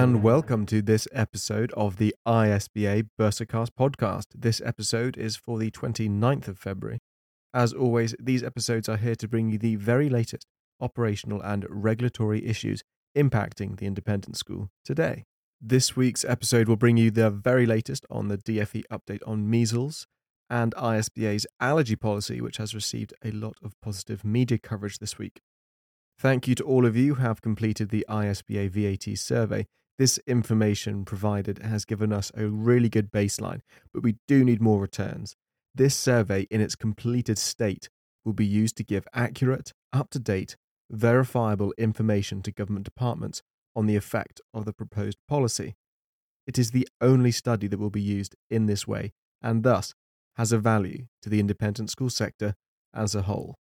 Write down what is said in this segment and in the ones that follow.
and welcome to this episode of the ISBA Bursarcast podcast. This episode is for the 29th of February. As always, these episodes are here to bring you the very latest operational and regulatory issues impacting the independent school today. This week's episode will bring you the very latest on the DFE update on measles and ISBA's allergy policy, which has received a lot of positive media coverage this week. Thank you to all of you who have completed the ISBA VAT survey. This information provided has given us a really good baseline, but we do need more returns. This survey, in its completed state, will be used to give accurate, up to date, verifiable information to government departments on the effect of the proposed policy. It is the only study that will be used in this way and thus has a value to the independent school sector as a whole.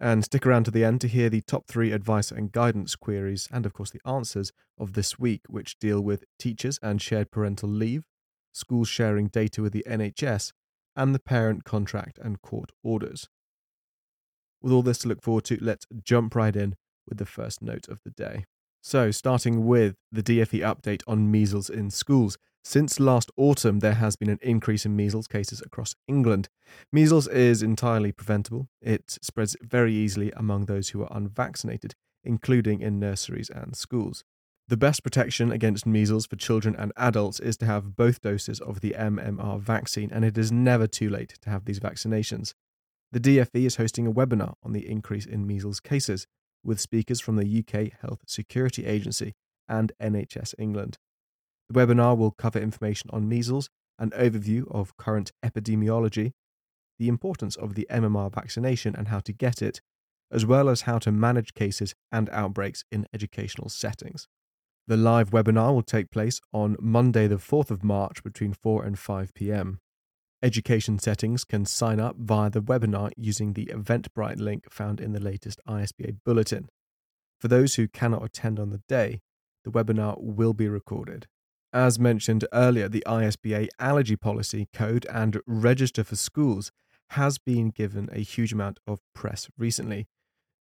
And stick around to the end to hear the top three advice and guidance queries, and of course the answers of this week, which deal with teachers and shared parental leave, schools sharing data with the NHS, and the parent contract and court orders. With all this to look forward to, let's jump right in with the first note of the day. So, starting with the DFE update on measles in schools. Since last autumn, there has been an increase in measles cases across England. Measles is entirely preventable. It spreads very easily among those who are unvaccinated, including in nurseries and schools. The best protection against measles for children and adults is to have both doses of the MMR vaccine, and it is never too late to have these vaccinations. The DFE is hosting a webinar on the increase in measles cases with speakers from the UK Health Security Agency and NHS England. The webinar will cover information on measles, an overview of current epidemiology, the importance of the MMR vaccination and how to get it, as well as how to manage cases and outbreaks in educational settings. The live webinar will take place on Monday, the 4th of March between 4 and 5 pm. Education settings can sign up via the webinar using the Eventbrite link found in the latest ISBA bulletin. For those who cannot attend on the day, the webinar will be recorded. As mentioned earlier, the ISBA allergy policy code and register for schools has been given a huge amount of press recently.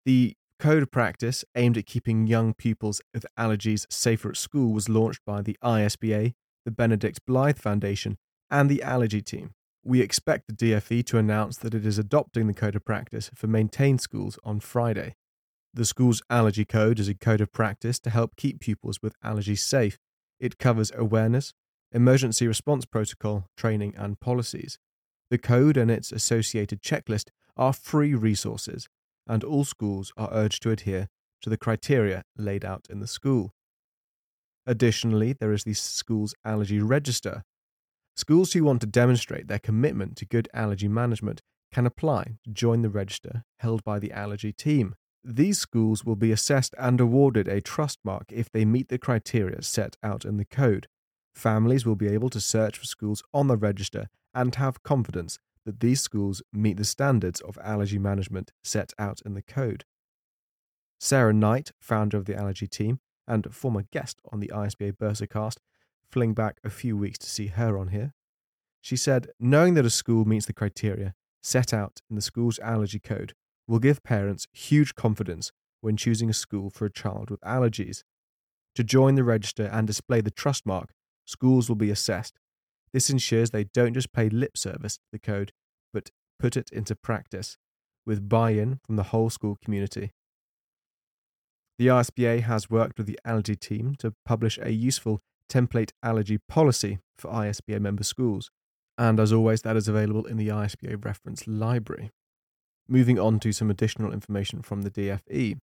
The code of practice aimed at keeping young pupils with allergies safer at school was launched by the ISBA, the Benedict Blythe Foundation, and the Allergy Team. We expect the DFE to announce that it is adopting the code of practice for maintained schools on Friday. The school's allergy code is a code of practice to help keep pupils with allergies safe it covers awareness, emergency response protocol, training, and policies. The code and its associated checklist are free resources, and all schools are urged to adhere to the criteria laid out in the school. Additionally, there is the school's allergy register. Schools who want to demonstrate their commitment to good allergy management can apply to join the register held by the allergy team. These schools will be assessed and awarded a trust mark if they meet the criteria set out in the code. Families will be able to search for schools on the register and have confidence that these schools meet the standards of allergy management set out in the code. Sarah Knight, founder of the allergy team and former guest on the ISBA Bursarcast, fling back a few weeks to see her on here. She said, knowing that a school meets the criteria set out in the school's allergy code will give parents huge confidence when choosing a school for a child with allergies. To join the register and display the trust mark, schools will be assessed. This ensures they don't just pay lip service to the code, but put it into practice with buy in from the whole school community. The ISBA has worked with the allergy team to publish a useful template allergy policy for ISBA member schools, and as always, that is available in the ISBA reference library. Moving on to some additional information from the DFE,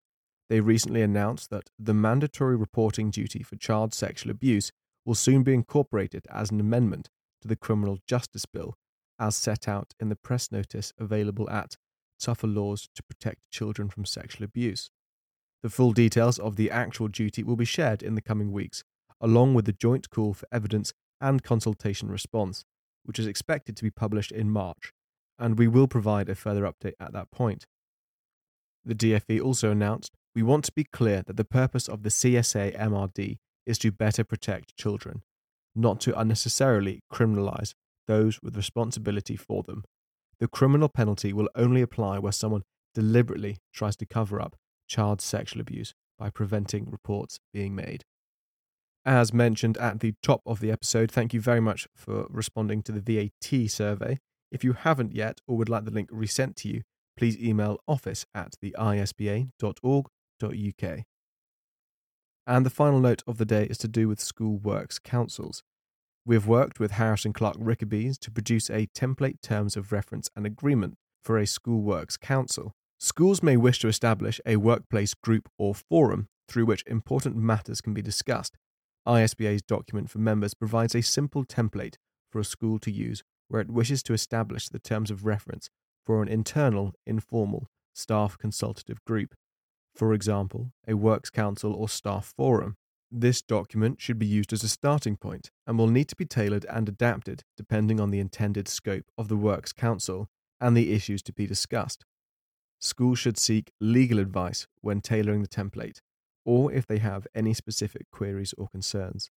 they recently announced that the mandatory reporting duty for child sexual abuse will soon be incorporated as an amendment to the Criminal Justice Bill, as set out in the press notice available at Tougher Laws to Protect Children from Sexual Abuse. The full details of the actual duty will be shared in the coming weeks, along with the joint call for evidence and consultation response, which is expected to be published in March and we will provide a further update at that point. The DFE also announced we want to be clear that the purpose of the CSA MRD is to better protect children, not to unnecessarily criminalise those with responsibility for them. The criminal penalty will only apply where someone deliberately tries to cover up child sexual abuse by preventing reports being made. As mentioned at the top of the episode, thank you very much for responding to the VAT survey. If you haven't yet or would like the link resent to you, please email office at the isba.org.uk. And the final note of the day is to do with school works councils. We have worked with Harrison Clark Rickerbys to produce a template terms of reference and agreement for a school works council. Schools may wish to establish a workplace group or forum through which important matters can be discussed. ISBA's document for members provides a simple template for a school to use where it wishes to establish the terms of reference for an internal, informal, staff consultative group, for example, a works council or staff forum. This document should be used as a starting point and will need to be tailored and adapted depending on the intended scope of the Works Council and the issues to be discussed. Schools should seek legal advice when tailoring the template, or if they have any specific queries or concerns.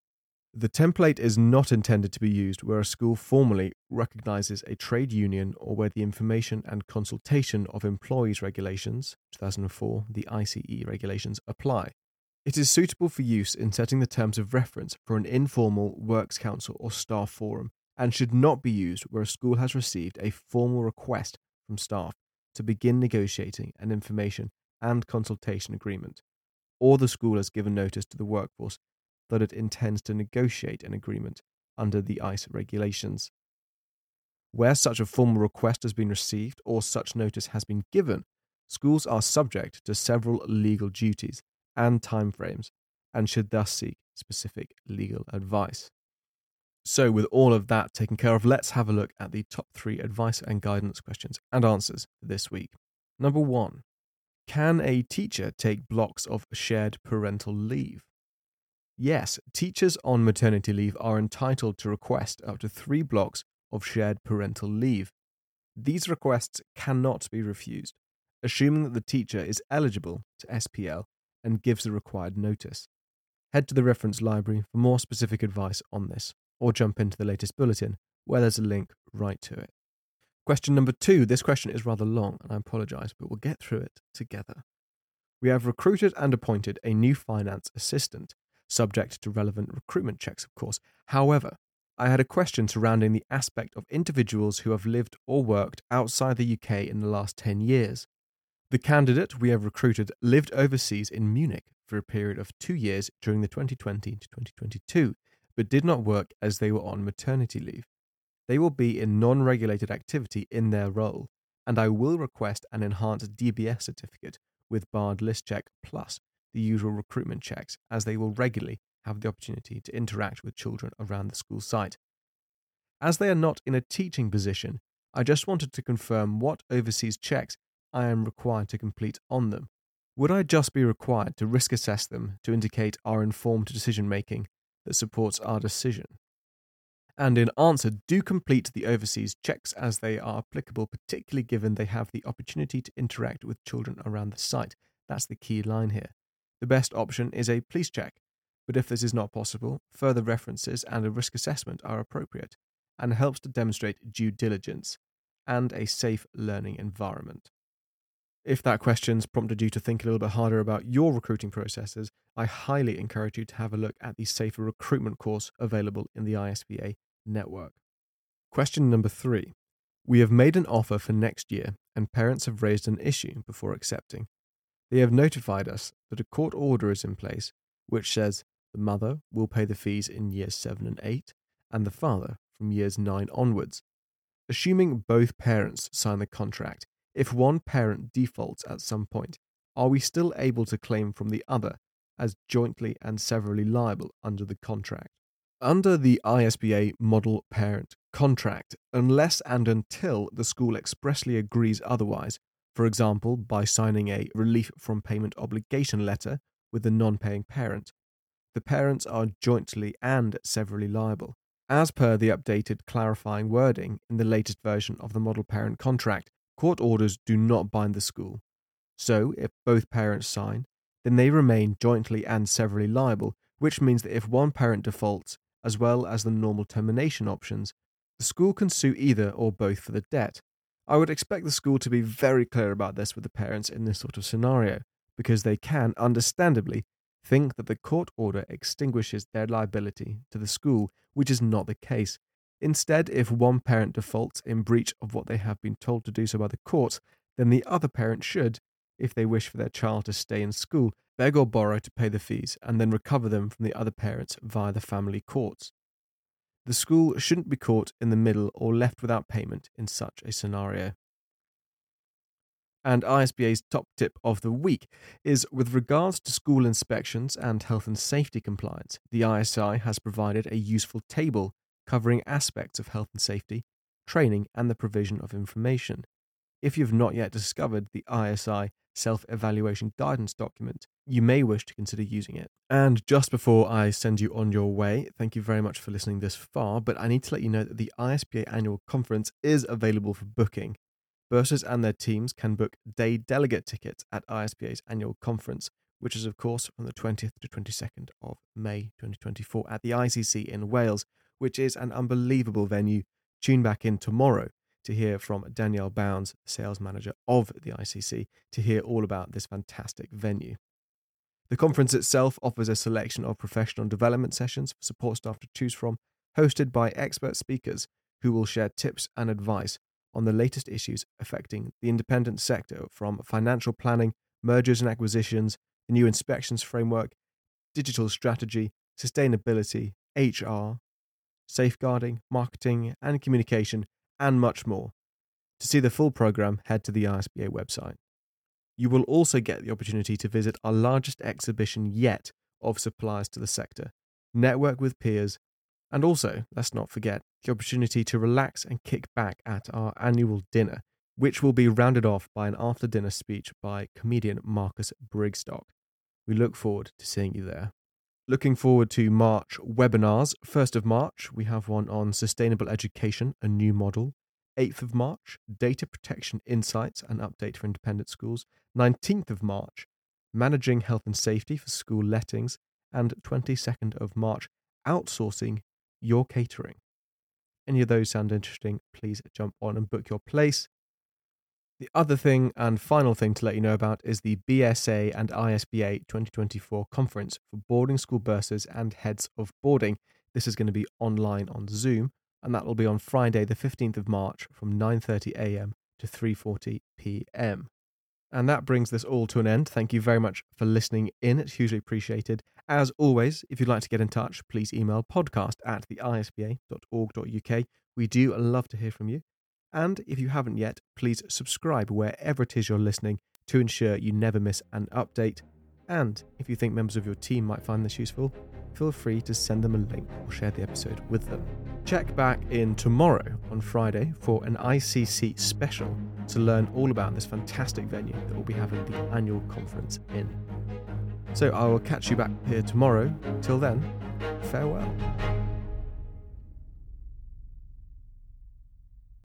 The template is not intended to be used where a school formally recognizes a trade union or where the information and consultation of employees regulations, 2004, the ICE regulations, apply. It is suitable for use in setting the terms of reference for an informal works council or staff forum and should not be used where a school has received a formal request from staff to begin negotiating an information and consultation agreement, or the school has given notice to the workforce that it intends to negotiate an agreement under the ICE regulations. Where such a formal request has been received or such notice has been given, schools are subject to several legal duties and timeframes and should thus seek specific legal advice. So, with all of that taken care of, let's have a look at the top three advice and guidance questions and answers this week. Number one Can a teacher take blocks of shared parental leave? Yes, teachers on maternity leave are entitled to request up to three blocks of shared parental leave. These requests cannot be refused, assuming that the teacher is eligible to SPL and gives the required notice. Head to the reference library for more specific advice on this, or jump into the latest bulletin where there's a link right to it. Question number two. This question is rather long, and I apologise, but we'll get through it together. We have recruited and appointed a new finance assistant, subject to relevant recruitment checks, of course. However, I had a question surrounding the aspect of individuals who have lived or worked outside the UK in the last 10 years. The candidate we have recruited lived overseas in Munich for a period of two years during the 2020 to 2022, but did not work as they were on maternity leave. They will be in non regulated activity in their role, and I will request an enhanced DBS certificate with barred list check plus the usual recruitment checks, as they will regularly have the opportunity to interact with children around the school site. As they are not in a teaching position, I just wanted to confirm what overseas checks I am required to complete on them? Would I just be required to risk assess them to indicate our informed decision making that supports our decision? And in answer, do complete the overseas checks as they are applicable, particularly given they have the opportunity to interact with children around the site. That's the key line here. The best option is a police check, but if this is not possible, further references and a risk assessment are appropriate and helps to demonstrate due diligence and a safe learning environment. If that question's prompted you to think a little bit harder about your recruiting processes, I highly encourage you to have a look at the Safer Recruitment course available in the ISBA network. Question number three. We have made an offer for next year, and parents have raised an issue before accepting. They have notified us that a court order is in place which says the mother will pay the fees in years 7 and 8, and the father from years 9 onwards. Assuming both parents sign the contract, if one parent defaults at some point, are we still able to claim from the other as jointly and severally liable under the contract? Under the ISBA model parent contract, unless and until the school expressly agrees otherwise, for example, by signing a relief from payment obligation letter with the non paying parent, the parents are jointly and severally liable. As per the updated clarifying wording in the latest version of the model parent contract, Court orders do not bind the school. So, if both parents sign, then they remain jointly and severally liable, which means that if one parent defaults, as well as the normal termination options, the school can sue either or both for the debt. I would expect the school to be very clear about this with the parents in this sort of scenario, because they can, understandably, think that the court order extinguishes their liability to the school, which is not the case. Instead, if one parent defaults in breach of what they have been told to do so by the courts, then the other parent should, if they wish for their child to stay in school, beg or borrow to pay the fees and then recover them from the other parents via the family courts. The school shouldn't be caught in the middle or left without payment in such a scenario. And ISBA's top tip of the week is with regards to school inspections and health and safety compliance, the ISI has provided a useful table covering aspects of health and safety, training, and the provision of information. If you've not yet discovered the ISI self evaluation guidance document, you may wish to consider using it. And just before I send you on your way, thank you very much for listening this far, but I need to let you know that the ISBA annual conference is available for booking. Bursars and their teams can book day delegate tickets at ISBA's annual conference, which is, of course, from the 20th to 22nd of May 2024 at the ICC in Wales, which is an unbelievable venue. Tune back in tomorrow to hear from Danielle Bounds, sales manager of the ICC, to hear all about this fantastic venue. The conference itself offers a selection of professional development sessions for support staff to choose from, hosted by expert speakers who will share tips and advice on the latest issues affecting the independent sector from financial planning, mergers and acquisitions, the new inspections framework, digital strategy, sustainability, HR, safeguarding, marketing and communication, and much more. To see the full program, head to the ISBA website. You will also get the opportunity to visit our largest exhibition yet of suppliers to the sector, network with peers, and also, let's not forget, the opportunity to relax and kick back at our annual dinner, which will be rounded off by an after dinner speech by comedian Marcus Brigstocke. We look forward to seeing you there. Looking forward to March webinars. 1st of March, we have one on sustainable education, a new model. 8th of March, data protection insights and update for independent schools. 19th of March, managing health and safety for school lettings. And 22nd of March, outsourcing your catering. Any of those sound interesting, please jump on and book your place. The other thing and final thing to let you know about is the BSA and ISBA 2024 conference for boarding school bursars and heads of boarding. This is going to be online on Zoom, and that will be on Friday, the 15th of March from 9:30 a.m. to 3:40 p.m. And that brings this all to an end. Thank you very much for listening in. It's hugely appreciated. As always, if you'd like to get in touch, please email podcast at theisba.org.uk. We do love to hear from you. And if you haven't yet, please subscribe wherever it is you're listening to ensure you never miss an update. And if you think members of your team might find this useful, feel free to send them a link or share the episode with them. Check back in tomorrow on Friday for an ICC special to learn all about this fantastic venue that we'll be having the annual conference in. So I will catch you back here tomorrow. Till then, farewell.